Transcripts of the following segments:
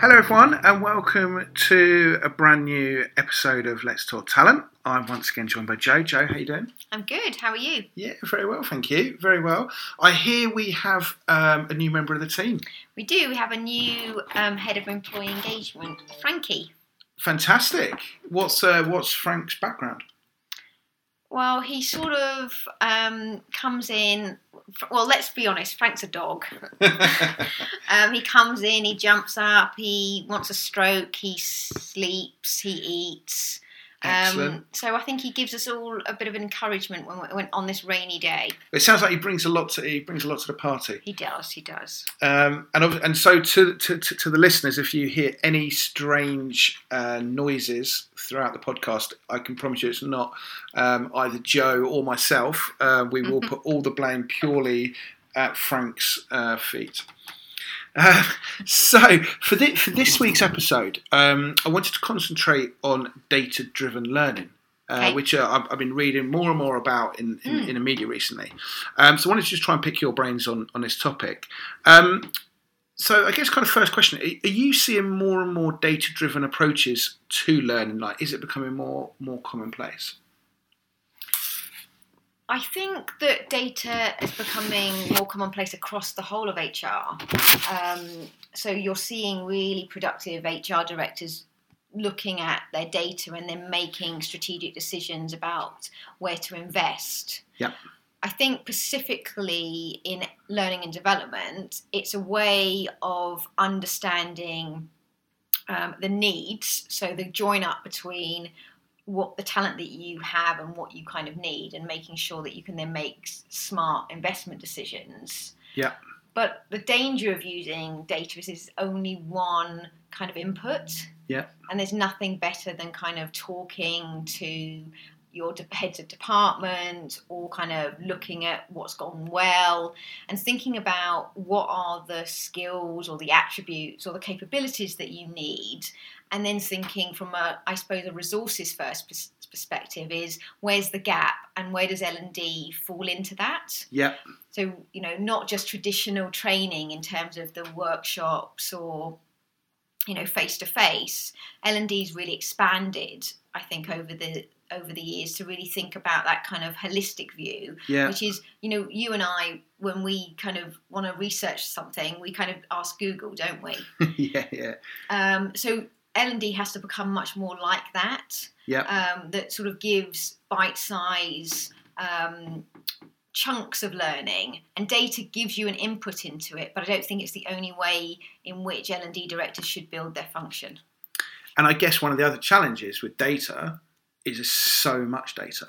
Hello, everyone, and welcome to a brand new episode of Let's Talk Talent. I'm once again joined by Joe. Joe, how you doing? I'm good. How are you? Yeah, very well, thank you. Very well. I hear we have um, a new member of the team. We do. We have a new um, head of employee engagement, Frankie. Fantastic. What's uh, what's Frank's background? Well, he sort of um, comes in. Well, let's be honest. Frank's a dog. Um, he comes in, he jumps up, he wants a stroke, he sleeps, he eats. Um, so I think he gives us all a bit of encouragement when, when on this rainy day. It sounds like he brings a lot to he brings a lot to the party. He does. He does. Um, and and so to, to to to the listeners, if you hear any strange uh, noises throughout the podcast, I can promise you it's not um, either Joe or myself. Uh, we will put all the blame purely at Frank's uh, feet. Uh, so for this, for this week's episode, um, I wanted to concentrate on data-driven learning. Uh, Okay. Which uh, I've, I've been reading more and more about in, in, in the media recently. Um, so I wanted to just try and pick your brains on, on this topic. Um, so I guess kind of first question: Are are you seeing more and more data-driven approaches to learning? Like, is it becoming more more commonplace? I think that data is becoming more commonplace across the whole of HR. Um, so you're seeing really productive HR directors looking at their data and then making strategic decisions about where to invest. Yep. I think specifically in learning and development, it's a way of understanding um, the needs. So the join up between what the talent that you have and what you kind of need, and making sure that you can then make smart investment decisions. Yeah. But the danger of using data is it's only one kind of input. Yeah. And there's nothing better than kind of talking to your de- heads of department or kind of looking at what's gone well and thinking about what are the skills or the attributes or the capabilities that you need and then thinking from a i suppose a resources first pers- perspective is where's the gap and where does l&d fall into that? Yeah, so you know not just traditional training in terms of the workshops or you know face to face l&d's really expanded i think over the over the years to really think about that kind of holistic view yeah, which is you know you and i when we kind of want to research something we kind of ask google don't we? Yeah, yeah, um, so l&d has to become much more like that yeah. um, that sort of gives bite size um, chunks of learning and data gives you an input into it but i don't think it's the only way in which l&d directors should build their function And I guess one of the other challenges with data is there's so much data.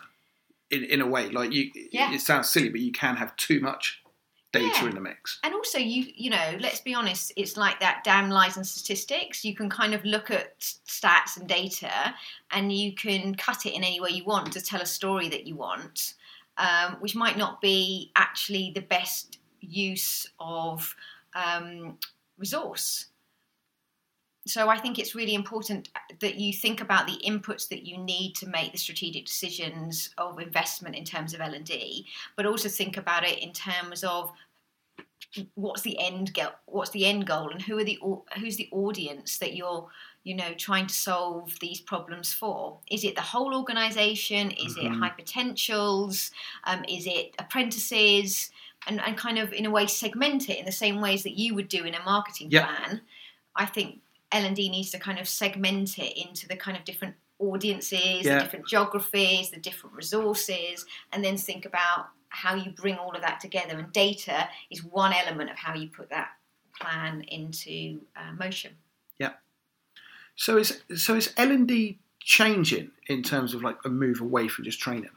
In, in a way, like you, Yeah. it sounds silly, but you can have too much data Yeah. in the mix. and also you you know let's be honest it's like that damn lies and statistics you can kind of look at stats and data and you can cut it in any way you want to tell a story that you want um, which might not be actually the best use of um, resource so i think it's really important that you think about the inputs that you need to make the strategic decisions of investment in terms of l&d but also think about it in terms of what's the end goal what's the end goal and who are the who's the audience that you're you know trying to solve these problems for? Is it the whole organization? Is it Mhm. high potentials um, is it apprentices? And, and kind of in a way segment it in the same ways that you would do in a marketing Yeah. plan. I think l&d needs to kind of segment it into the kind of different audiences Yeah. the different geographies the different resources and then think about how you bring all of that together and data is one element of how you put that plan into uh, motion Yeah. So is so is L and D changing in terms of like a move away from just training?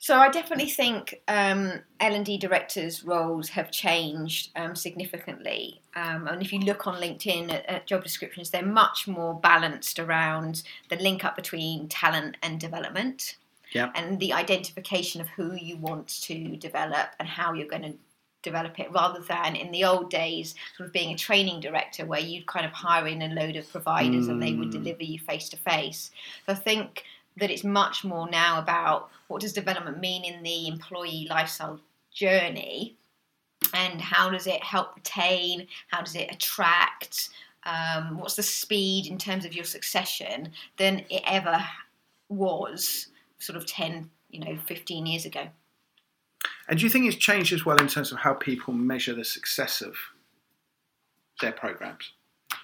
So I definitely think um, L and D directors' roles have changed um, significantly. Um, and if you look on LinkedIn at, at job descriptions, they're much more balanced around the link up between talent and development, Yeah. and the identification of who you want to develop and how you're going to develop it, rather than in the old days, sort of being a training director where you'd kind of hire in a load of providers and they would Mm. deliver you face to face. So I think that it's much more now about what does development mean in the employee lifestyle journey? And how does it help retain? How does it attract? Um, what's the speed in terms of your succession than it ever was sort of 10 you know 15 years ago? And do you think it's changed as well in terms of how people measure the success of their programs?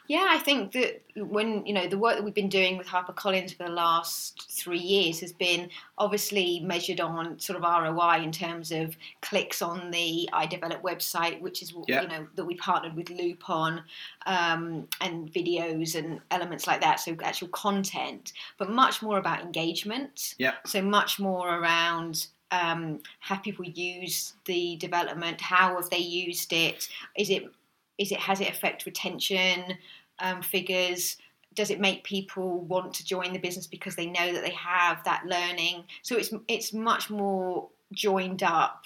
Yeah, I think that when you know the work that we've been doing with HarperCollins for the last three years has been obviously measured on sort of ROI in terms of clicks on the iDevelop website, which is Yeah. you know that we partnered with Loop on, um, and videos and elements like that. So actual content, but much more about engagement. Yeah. So much more around. Um, have people used the development? How have they used it? Is it is it has it affect retention um, figures does it make people want to join the business because they know that they have that learning so it's it's much more joined up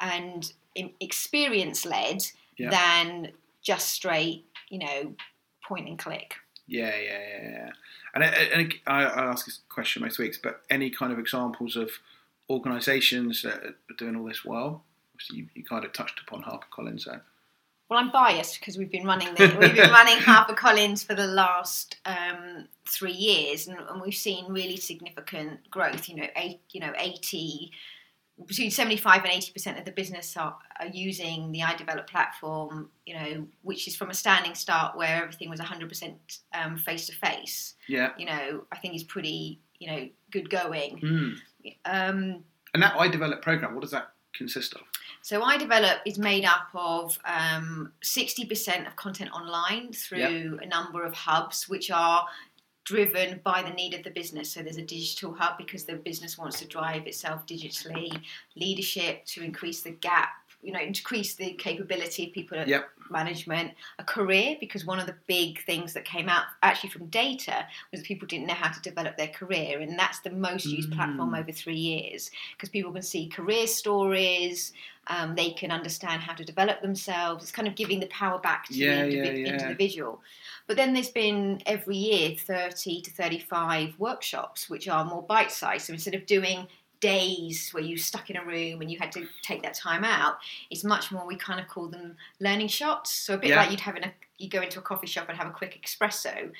and experience led Yeah. than just straight you know point and click Yeah, yeah, yeah, yeah. And, I- and I, I ask this question most weeks, but any kind of examples of organisations that are doing all this well? Obviously, you, you kind of touched upon HarperCollins there. Well, I'm biased because we've been running the, we've been running HarperCollins for the last um, three years, and, and we've seen really significant growth. You know, eight, you know, eighty between seventy five and eighty percent of the business are, are using the iDevelop platform. You know, which is from a standing start where everything was hundred percent face to face. Yeah. You know, I think is pretty you know good going. Mm. Um, And that iDevelop program, what does that consist of? So iDevelop is made up of um, 60% of content online through a number of hubs, which are driven by the need of the business. So there's a digital hub because the business wants to drive itself digitally, leadership to increase the gap, you know, increase the capability of people at Yep. management, a career because one of the big things that came out actually from data was that people didn't know how to develop their career, and that's the most used platform Mm. over three years because people can see career stories. Um, they can understand how to develop themselves. It's kind of giving the power back to Yeah, the yeah, yeah. individual. But then there's been every year 30 to 35 workshops, which are more bite sized. So instead of doing days where you stuck in a room and you had to take that time out, it's much more, we kind of call them learning shots. So a bit Yeah. like you'd have in a, you go into a coffee shop and have a quick espresso.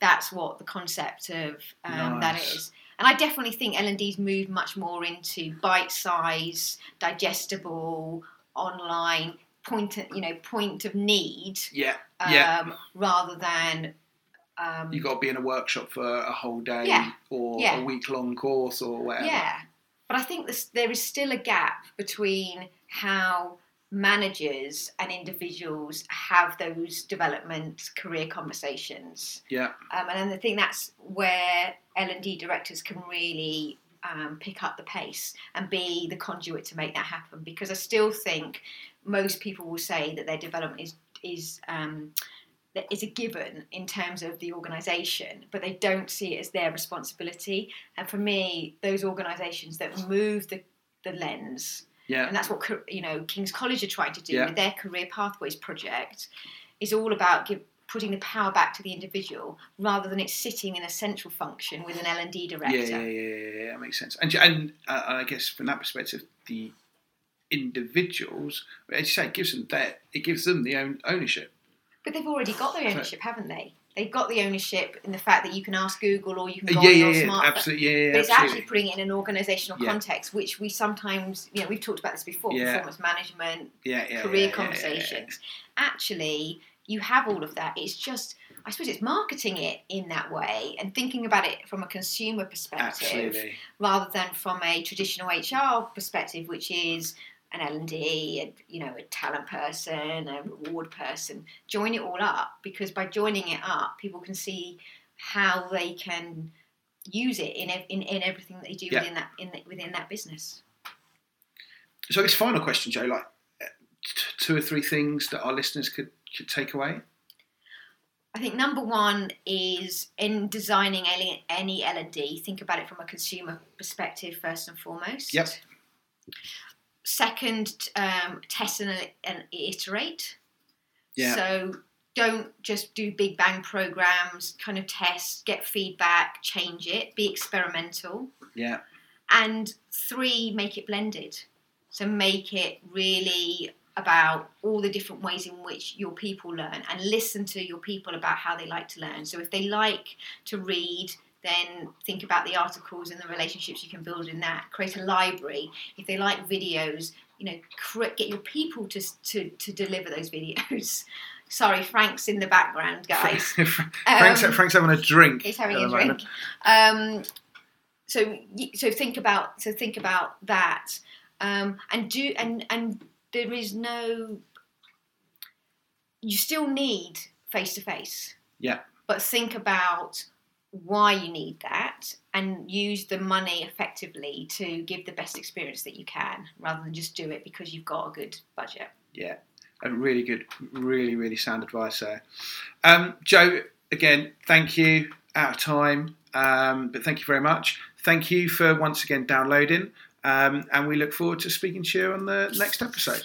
That's what the concept of um, Nice. is. And I definitely think L&D's moved much more into bite size, digestible, online, point, you know, point of need Yeah. um, Yeah. rather than um, You've got to be in a workshop for a whole day Yeah. or Yeah. a week long course or whatever. yeah. But I think this, there is still a gap between how managers and individuals have those development career conversations, Yeah. um, and I think that's where L and D directors can really um, pick up the pace and be the conduit to make that happen. Because I still think most people will say that their development is is um, that is a given in terms of the organisation, but they don't see it as their responsibility. And for me, those organisations that move the, the lens, Yeah. and that's what you know King's College are trying to do Yeah. with their Career Pathways project, is all about give, putting the power back to the individual rather than it sitting in a central function with an L and D director. Yeah, yeah, yeah, yeah, that makes sense. And and uh, I guess from that perspective, the individuals, as you say, it gives them that it gives them the own ownership. But they've already got the ownership, haven't they? They've got the ownership in the fact that you can ask Google or you can go yeah, on yeah, your yeah, smartphone. absolutely, yeah, yeah, But it's absolutely. actually putting it in an organisational Yeah. context, which we sometimes, you know, we've talked about this before, performance management, career conversations. Actually, you have all of that. It's just, I suppose, it's marketing it in that way and thinking about it from a consumer perspective Absolutely. rather than from a traditional HR perspective, which is an L and D, a, you know, a talent person, a reward person. Join it all up because by joining it up, people can see how they can use it in in, in everything that they do Yeah. within that in the, within that business. So, this final question, Joe, like t- two or three things that our listeners could could take away. I think number one is in designing any, any L and D, think about it from a consumer perspective first and foremost. Yep. Second, um, test and, and iterate. Yeah. So don't just do big bang programs. Kind of test, get feedback, change it, be experimental. Yeah. And three, make it blended. So make it really about all the different ways in which your people learn and listen to your people about how they like to learn. So if they like to read, then think about the articles and the relationships you can build in that. Create a library. If they like videos, you know, get your people to, to, to deliver those videos. Sorry, Frank's in the background, guys. Frank's, um, Frank's having a drink. He's having a drink. Um, so, so think about so think about that, um, and do and and there is no. You still need face to face. Yeah. But think about why you need that and use the money effectively to give the best experience that you can rather than just do it because you've got a good budget. Yeah, a really good, really, really sound advice there. Um, Jo, again, thank you. Out of time, um, but thank you very much. Thank you for once again downloading, um, and we look forward to speaking to you on the next episode.